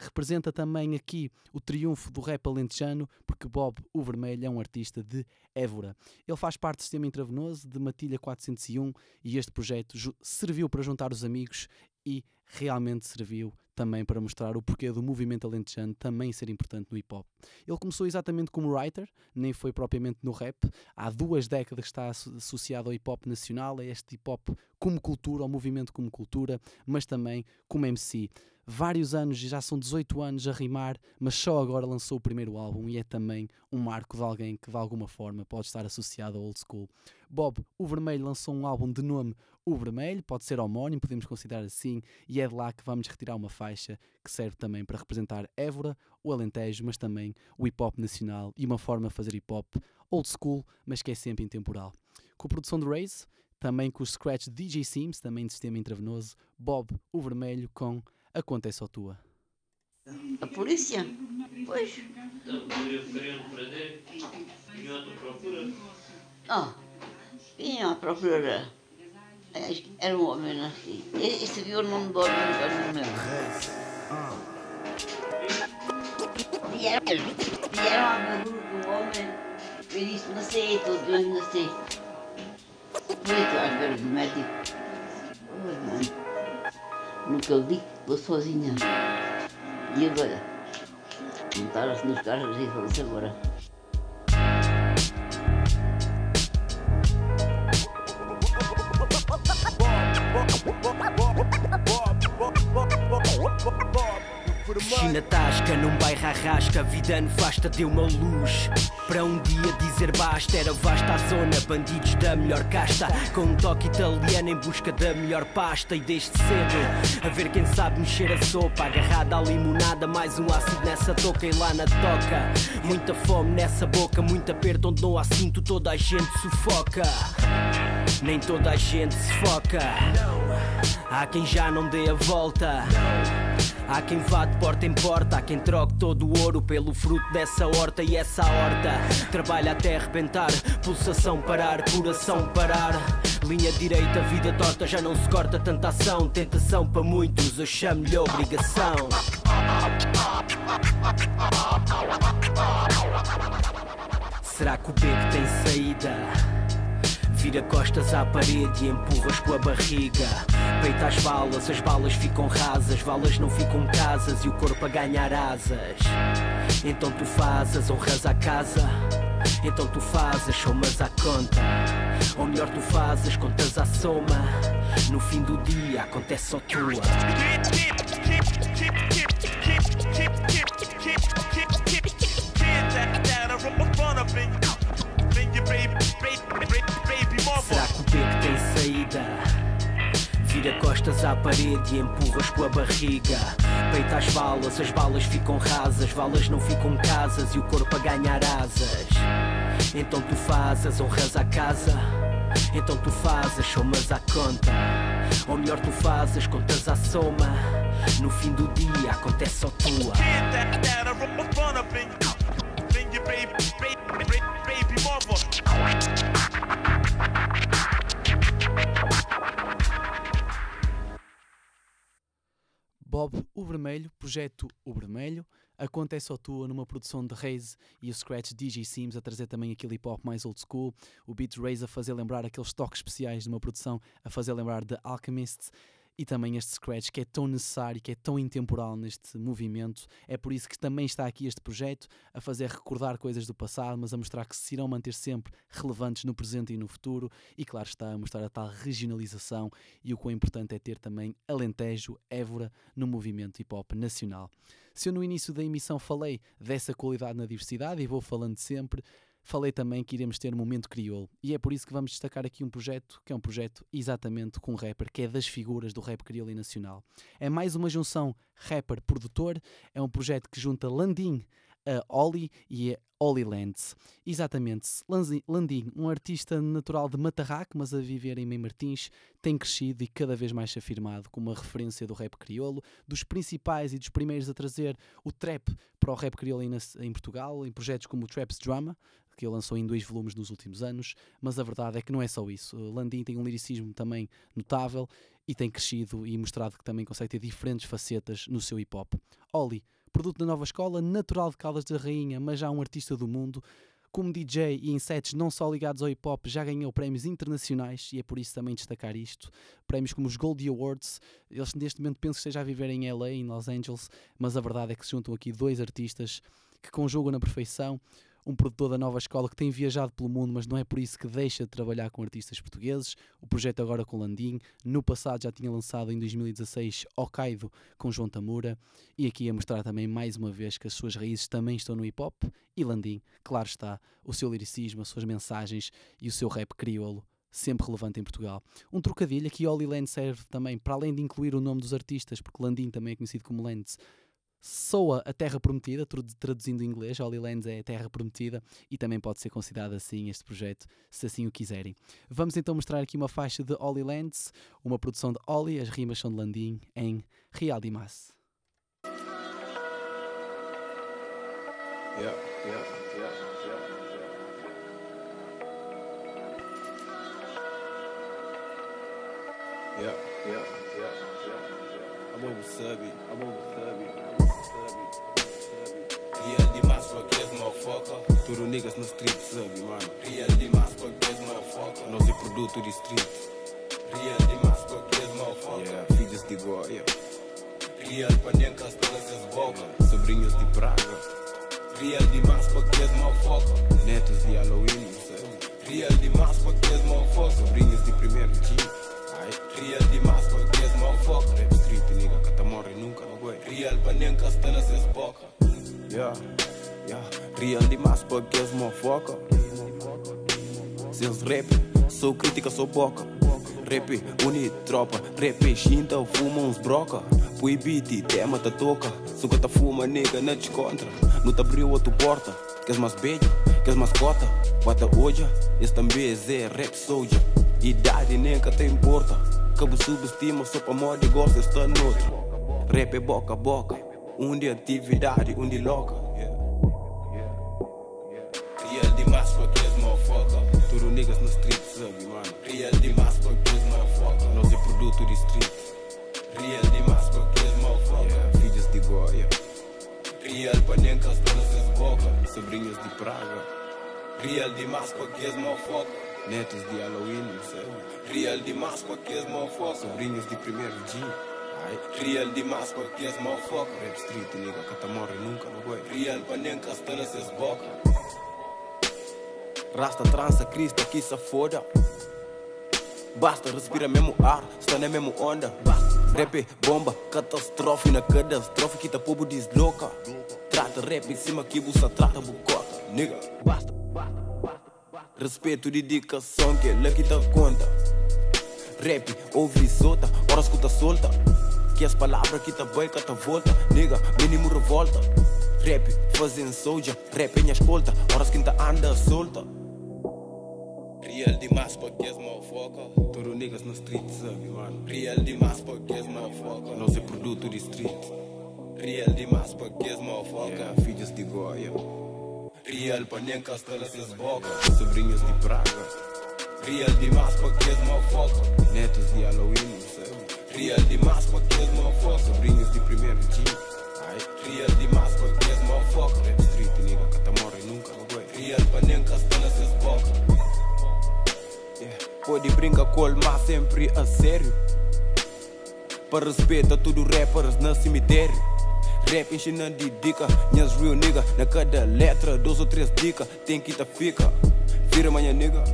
Representa também aqui o triunfo do rap alentejano, porque Bob o Vermelho é um artista de Évora. Ele faz parte do sistema intravenoso de Matilha 401 e este projeto serviu para juntar os amigos e realmente serviu também para mostrar o porquê do movimento alentejano também ser importante no hip hop. Ele começou exatamente como writer, nem foi propriamente no rap. Há duas décadas está associado ao hip hop nacional, a este hip hop como cultura, ao movimento como cultura, mas também como MC. Vários anos, já são 18 anos a rimar, mas só agora lançou o primeiro álbum e é também um marco de alguém que de alguma forma pode estar associado ao old school. Bob, o Vermelho, lançou um álbum de nome O Vermelho, pode ser homónimo, podemos considerar assim, e é de lá que vamos retirar uma faixa que serve também para representar Évora, o Alentejo, mas também o hip hop nacional e uma forma de fazer hip hop old school, mas que é sempre intemporal. Com a produção de Raze, também com os scratch DJ Sims, também de sistema intravenoso, Bob, o Vermelho, com A Conta é Só Tua. A polícia? Pois. Queriam prender e outro procura. Ah, quem é a procuradora? Era um homem assim. Esse viu o nome do homem, agora não lembro. Vieram, vieram a meu homem, eu disse, não sei, todo mundo não sei. Fui às beira do médico. Mãe. No que eu digo, estou sozinha. E agora? Montaram-se nos carros e foram-se embora. China Tasca, num bairro arrasca, vida nefasta deu uma luz. Para um dia dizer basta, era vasta a zona, bandidos da melhor casta. Com um toque italiano em busca da melhor pasta. E desde cedo, a ver quem sabe mexer a sopa. Agarrada à limonada, mais um ácido nessa toca e lá na toca. Muita fome nessa boca, muito aperto onde não há cinto, toda a gente sufoca. Nem toda a gente se foca. Há quem já não dê a volta. Há quem vá de porta em porta, há quem troque todo o ouro pelo fruto dessa horta e essa horta. Trabalha até arrebentar, pulsação parar, coração parar. Linha direita, vida torta, já não se corta tanta ação. Tentação para muitos, eu chamo-lhe obrigação. Será que o beco tem saída? Vira costas à parede e empurras com a barriga. Peita as balas, as balas ficam rasas, balas não ficam casas e o corpo a ganhar asas. Então tu fazes, honras a casa. Então tu fazes, somas à conta. Ou melhor, tu fazes, contas à soma. No fim do dia acontece só tua. Será tem saída? Vira costas à parede e empurras com a barriga. Peita as balas, as balas ficam rasas, balas não ficam casas e o corpo a ganhar asas. Então tu fazes, honras a casa. Então tu fazes, somas à conta. Ou melhor, tu fazes, contas à soma. No fim do dia acontece só tua. Bob o Vermelho, projeto O Vermelho, acontece ao tua numa produção de Raze e o Scratch DJ Sims a trazer também aquele hip hop mais old school, o Beat Raze a fazer lembrar aqueles toques especiais de uma produção, a fazer lembrar The Alchemist e também este Scratch que é tão necessário, que é tão intemporal neste movimento. É por isso que também está aqui este projeto a fazer recordar coisas do passado, mas a mostrar que se irão manter sempre relevantes no presente e no futuro. E claro está, a mostrar a tal regionalização e o quão importante é ter também Alentejo, Évora no movimento hip hop nacional. Se eu no início da emissão falei dessa qualidade na diversidade e vou falando sempre, falei também que iremos ter momento crioulo. E é por isso que vamos destacar aqui um projeto, que é um projeto exatamente com um rapper, que é das figuras do rap crioulo e nacional. É mais uma junção rapper-produtor, é um projeto que junta Landim, a Oli e a Oli Lands. Exatamente, Landim, um artista natural de Matarraque, mas a viver em Mem Martins, tem crescido e cada vez mais se afirmado como uma referência do rap crioulo, dos principais e dos primeiros a trazer o trap para o rap crioulo em Portugal, em projetos como o Traps Drama, que ele lançou em dois volumes nos últimos anos, mas a verdade é que não é só isso. Uh, Landim tem um liricismo também notável e tem crescido e mostrado que também consegue ter diferentes facetas no seu hip hop. Oli, produto da nova escola, natural de Caldas da Rainha, mas já um artista do mundo. Como DJ e em sets não só ligados ao hip hop, já ganhou prémios internacionais e é por isso também destacar isto. Prémios como os Goldie Awards, eles neste momento penso que esteja a viver em LA, em Los Angeles, mas a verdade é que se juntam aqui dois artistas que conjugam na perfeição um produtor da nova escola que tem viajado pelo mundo, mas não é por isso que deixa de trabalhar com artistas portugueses. O projeto agora com Landim, no passado já tinha lançado em 2016 Hokkaido com João Tamura, e aqui a mostrar também mais uma vez que as suas raízes também estão no hip hop, e Landim, claro está, o seu liricismo, as suas mensagens e o seu rap crioulo sempre relevante em Portugal. Um trocadilho que Oli Land serve também, para além de incluir o nome dos artistas, porque Landim também é conhecido como Lens, soa a Terra Prometida, traduzindo em inglês, Holy Lands é a Terra Prometida e também pode ser considerado assim este projeto, se assim o quiserem. Vamos então mostrar aqui uma faixa de Holy Lands, uma produção de Oli, as rimas são de Landim, em Real Dimas. Yeah, yeah, yeah, yeah, yeah. Yeah, yeah, yeah. I'm I'm motherfucker. Tudo niggas no street, Subby, mano. Real demais para aqueles motherfucker. Nós é produto de street. Real demais para aqueles motherfucker. Yeah, filhos de Goia. Real panencas todas as bocas. Sobrinhos de Praga. Real demais para aqueles motherfucker. Netos de Halloween, sabe? Real demais para aqueles motherfucker. Sobrinhos de primeiro dia. Real demais para aqueles motherfucker. Rap street, nigga, que tá morre nunca, não vai. Real panencas para aqueles motherfucker. Seus rap, sou crítica, sou boca. Rap, uni tropa, rap, xinta, fuma uns broca. Pui beat, tema, ta toca. Suca ta fuma, nega, não te contra. Não te abriu outra porta. Queres mais belho, queres mais cota. Bata hoje, esse também é rap soldier. Idade nem que te importa. Cabo subestima, só pra moda e gosta, está noutra. Rap é boca a boca. De atividade, um de louca. Tudo niggas no street, sabe, mano. Real demais para aqueles motherfucker. Nós é produto de street. Real demais para aqueles motherfucker. Yeah, filhos de Goia. Real para nem castanas das boca. Sobrinhos de Praga. Real demais para aqueles motherfucker. Netos de Halloween, sabe? Real demais para aqueles motherfucker. Sobrinhos de primeiro dia. Real demais para aqueles motherfucker. Rap street, nigga, que tá morre nunca, não vai. Real para nem castanas das boca. Rasta, trança, Cristo, que se foda. Basta, respira mesmo ar, está na mesmo onda. Rap, bomba, catástrofe na catástrofe que tá povo desloca. Trata rap em cima que você trata bucota, nigga. Basta. Respeito, dedicação que ela que tá conta. Rap, ouve solta, hora escuta solta. Que as palavras que tá bem, que tá volta. Nigga, mínimo revolta. Rap, fazendo soldier, rap em escolta. Horas que tá anda solta. Real demais para que as motherfucker. Todo niggas no street, sabe, mano. Real demais para que as motherfucker. Nós é produto de street. Real demais para que as motherfucker. Yeah, filhos de Goia. Real para nem castelas as bocas. Sobrinhos de Praga. Real demais para que as motherfucker. Netos de Halloween, sabe. Real demais para que as motherfucker. Sobrinhos de primeiro dia. Ai, Real demais para que as motherfucker. Rap street, nigga, que tá morre nunca, não vai. Real para nem castelas as bocas. Yeah. Pode brincar com mas sempre a sério. Para respeito a tudo rappers no cemitério. Rap ensinando de dica, minhas real nigga. Na cada letra, duas ou três dicas, tem que tá fica. Vira manhã nigga.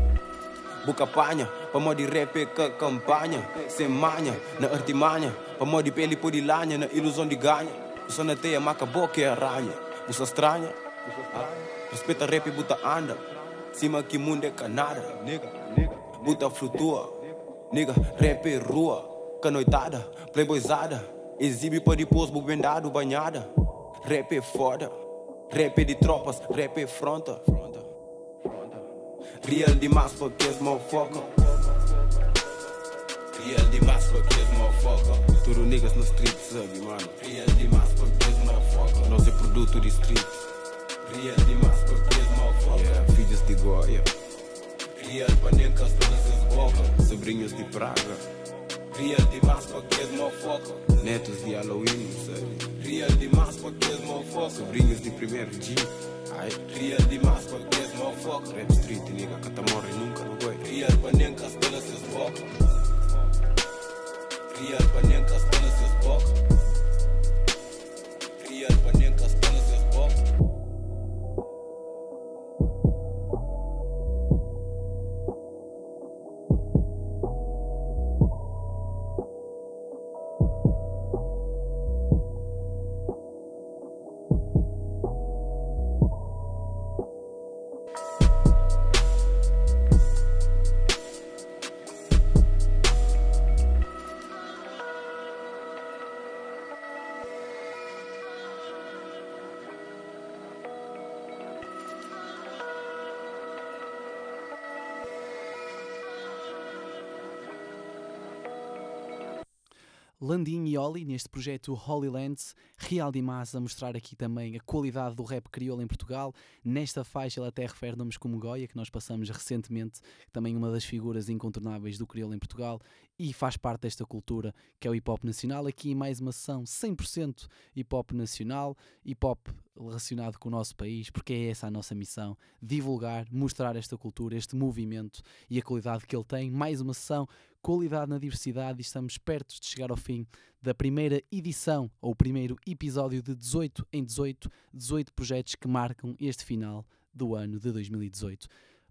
Boca panha, para modo de rap é que campanha. Sem manha, na artimanha. Para modo de pele por de lanha, na ilusão de ganha. Só na teia, maca boca é aranha. Você estranha? Ah, Respeita rap e buta anda. Cima que mundo é canada, nigga. Buta flutua, nigga. Rap é rua, canoitada, playboyzada. Exibe para depois bubendado, banhada. Rap é foda, rap é de tropas, rap é fronta. Real demais para que as motherfucker. Real demais para que as motherfucker. Tudo niggas no street, sabe, mano. Real demais para que as motherfucker. Nós é produto de street. Real demais para que as motherfucker. Yeah, filhos de Goia. Real para nem castanas as boca. Sobrinhos de Praga. Real demais para que as motherfucker. Netos de Halloween, sabe. Real demais para que as motherfucker. Sobrinhos de primeiro dia. Ai, real demais para que as motherfucker. Rap street, nigga, que tá morre nunca, não vai. Real para nem castanas as boca. Real para Landim e Oli neste projeto Holy Lands, real demais a mostrar aqui também a qualidade do rap crioulo em Portugal. Nesta faixa ele até refere nomes como Goya, que nós passamos recentemente, também uma das figuras incontornáveis do crioulo em Portugal e faz parte desta cultura que é o hip hop nacional. Aqui mais uma sessão 100% hip hop nacional, hip hop relacionado com o nosso país, porque é essa a nossa missão: divulgar, mostrar esta cultura, este movimento e a qualidade que ele tem. Mais uma sessão qualidade na diversidade e estamos perto de chegar ao fim da primeira edição ou primeiro episódio de 18 em 18, 18 projetos que marcam este final do ano de 2018.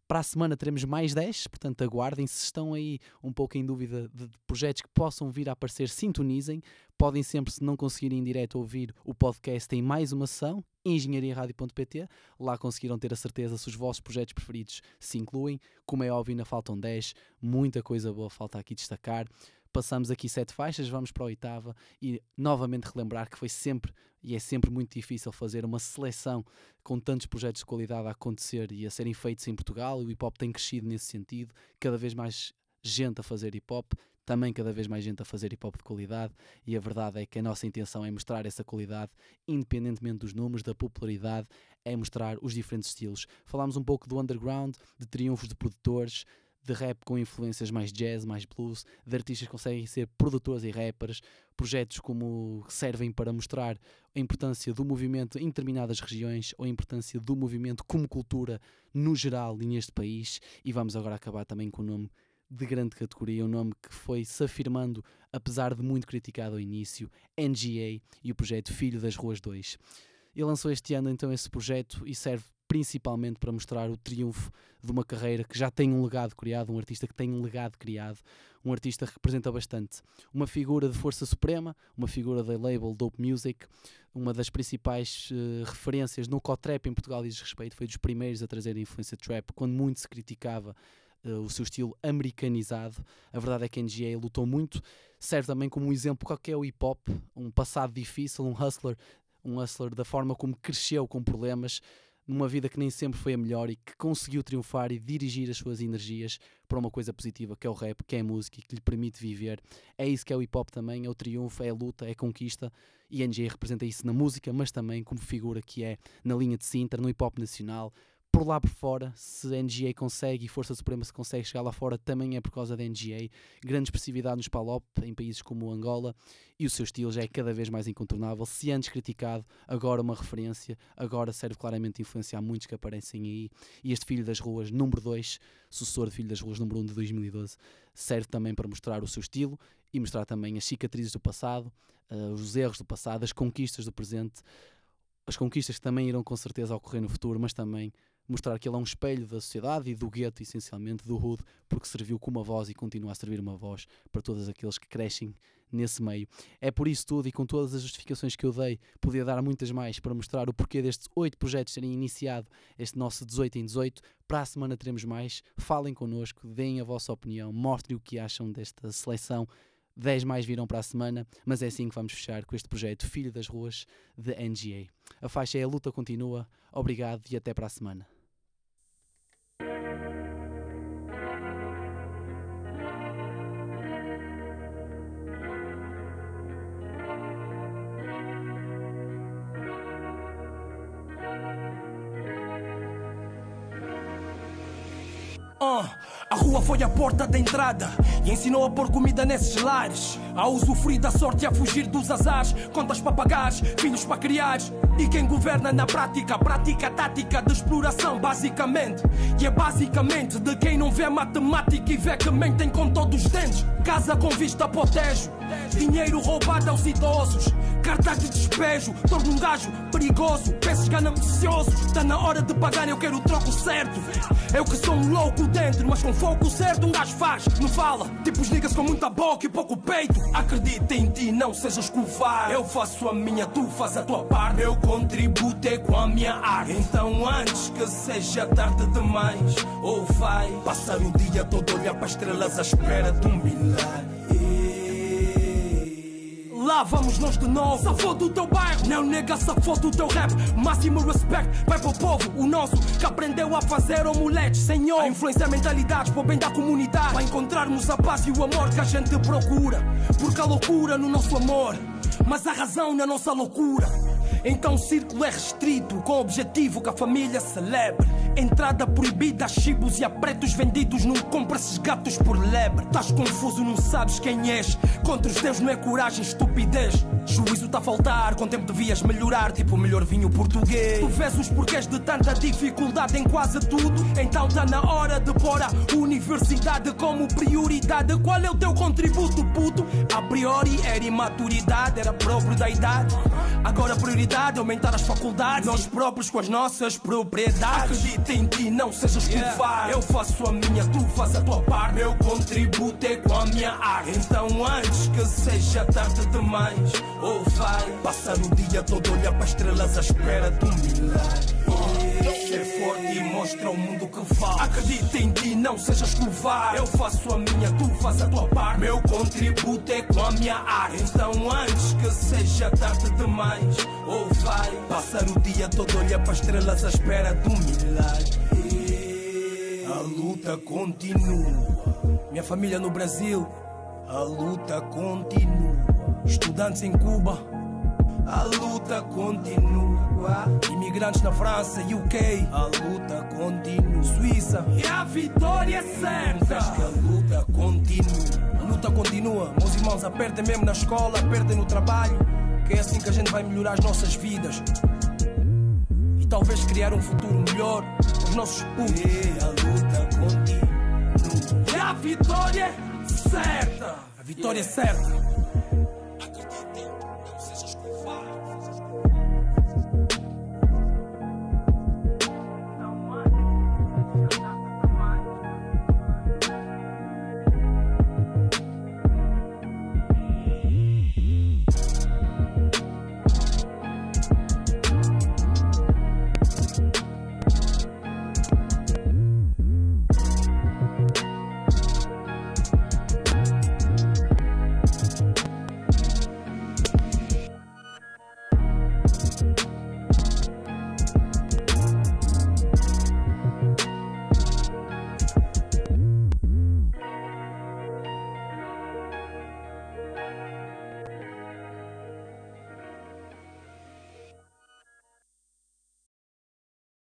Para a semana teremos mais 10, portanto aguardem. Se estão aí um pouco em dúvida de projetos que possam vir a aparecer, sintonizem. Podem sempre, se não conseguirem em direto ouvir o podcast, em mais uma sessão, engenhariaradio.pt. Lá conseguiram ter a certeza se os vossos projetos preferidos se incluem. Como é óbvio, ainda faltam 10, muita coisa boa falta aqui destacar. Passamos aqui sete faixas, vamos para a oitava e novamente relembrar que foi sempre e é sempre muito difícil fazer uma seleção com tantos projetos de qualidade a acontecer e a serem feitos em Portugal. O hip hop tem crescido nesse sentido, cada vez mais gente a fazer hip hop, também cada vez mais gente a fazer hip hop de qualidade, e a verdade é que a nossa intenção é mostrar essa qualidade, independentemente dos números, da popularidade, é mostrar os diferentes estilos. Falámos um pouco do underground, de triunfos de produtores, de rap com influências mais jazz, mais blues, de artistas que conseguem ser produtores e rappers, projetos como servem para mostrar a importância do movimento em determinadas regiões ou a importância do movimento como cultura no geral e neste país. E vamos agora acabar também com o nome de grande categoria, um nome que foi se afirmando, apesar de muito criticado ao início, NGA e o projeto Filho das Ruas 2. Ele lançou este ano então esse projeto e serve principalmente para mostrar o triunfo de uma carreira que já tem um legado criado, um artista que tem um legado criado, um artista que representa bastante. Uma figura de força suprema, uma figura da label Dope Music, uma das principais uh, referências no co-trap em Portugal diz respeito, foi dos primeiros a trazer a influência trap, quando muito se criticava uh, o seu estilo americanizado. A verdade é que a NGA lutou muito, serve também como um exemplo qual que é o hip hop, um passado difícil, um hustler, um hustler da forma como cresceu com problemas, numa vida que nem sempre foi a melhor e que conseguiu triunfar e dirigir as suas energias para uma coisa positiva, que é o rap, que é a música e que lhe permite viver. É isso que é o hip hop também, é o triunfo, é a luta, é a conquista. E a representa isso na música, mas também como figura que é na linha de Sintra, no hip hop nacional, por lá por fora, se a NGA consegue e Força Suprema se consegue chegar lá fora, também é por causa da NGA. Grande expressividade nos palop em países como Angola e o seu estilo já é cada vez mais incontornável. Se antes criticado, agora uma referência, agora serve claramente de influenciar muitos que aparecem aí. E este Filho das Ruas, número 2, sucessor de Filho das Ruas, número 1 um de 2012, serve também para mostrar o seu estilo e mostrar também as cicatrizes do passado, uh, os erros do passado, as conquistas do presente, as conquistas que também irão com certeza ocorrer no futuro, mas também mostrar que ele é um espelho da sociedade e do gueto, essencialmente, do hood, porque serviu como uma voz e continua a servir uma voz para todos aqueles que crescem nesse meio. É por isso tudo e com todas as justificações que eu dei, podia dar muitas mais para mostrar o porquê destes oito projetos terem iniciado este nosso 18 em 18. Para a semana teremos mais. Falem connosco, deem a vossa opinião, mostrem o que acham desta seleção. 10 mais virão para a semana, mas é assim que vamos fechar com este projeto Filho das Ruas de NGA. A faixa é A Luta Continua. Obrigado e até para a semana. A rua foi a porta da entrada e ensinou a pôr comida nesses lares. A usufruir da sorte e a fugir dos azares. Contas para pagar, filhos para criar. E quem governa na prática, prática tática de exploração, basicamente. E é basicamente de quem não vê matemática e vê que mentem com todos os dentes. Casa com vista para o tejo. Dinheiro roubado aos idosos. Carta de despejo, torna um gajo perigoso. Peças gananciosos. Está na hora de pagar, eu quero o troco certo. Eu que sou um louco dentro, mas com foco certo um gajo faz. Não fala, tipo os com muita boca e pouco peito. Acredita em ti, não sejas covarde. Eu faço a minha, tu faz a tua parte. Meu contributo é com a minha arte. Então antes que seja tarde demais, ou vai passar o dia todo olhar para estrelas à espera de um milagre. Lá vamos nós de novo. Safou do teu bairro, não nega, safou do teu rap. Máximo respeito, vai pro povo, o nosso que aprendeu a fazer omuletes, senhor. A influenciar mentalidades para o bem da comunidade. Para encontrarmos a paz e o amor que a gente procura. Porque a loucura no nosso amor, mas a razão na nossa loucura. Então o círculo é restrito, com o objetivo que a família celebre. Entrada proibida a chibos e a pretos vendidos, não compra esses gatos por lebre. Estás confuso, não sabes quem és. Contra os teus não é coragem, estupidez. Juízo tá a faltar, com tempo devias melhorar, tipo o melhor vinho português. Tu vês os porquês de tanta dificuldade em quase tudo. Então tá na hora de pôr a universidade como prioridade. Qual é o teu contributo, puto? A priori era imaturidade, era próprio da idade. Agora a prioridade é aumentar as faculdades, nós próprios com as nossas propriedades. Acredita Acredita em ti, não sejas covarde. Eu faço a minha, tu faz a tua parte. Meu contributo é com a minha arte. Então antes que seja tarde demais, ou vai passar o dia todo olhar para estrelas à espera do milagre. Ser forte e mostra ao mundo que vale. Acredita em ti, não sejas covarde. Eu faço a minha, tu faz a tua parte. Meu contributo é com a minha arte. Então antes seja tarde demais, ou vai passar o dia todo olhar para estrelas à espera do milagre. A luta continua. Minha família no Brasil, a luta continua. Estudantes em Cuba, a luta continua. Imigrantes na França, UK, a luta continua. Suíça, e a vitória é certa. Que a luta continua. A luta continua. Meus irmãos, apertem mesmo na escola, apertem no trabalho. Que é assim que a gente vai melhorar as nossas vidas. E talvez criar um futuro melhor para os nossos putos. E a luta continua. E a vitória certa. A vitória é certa.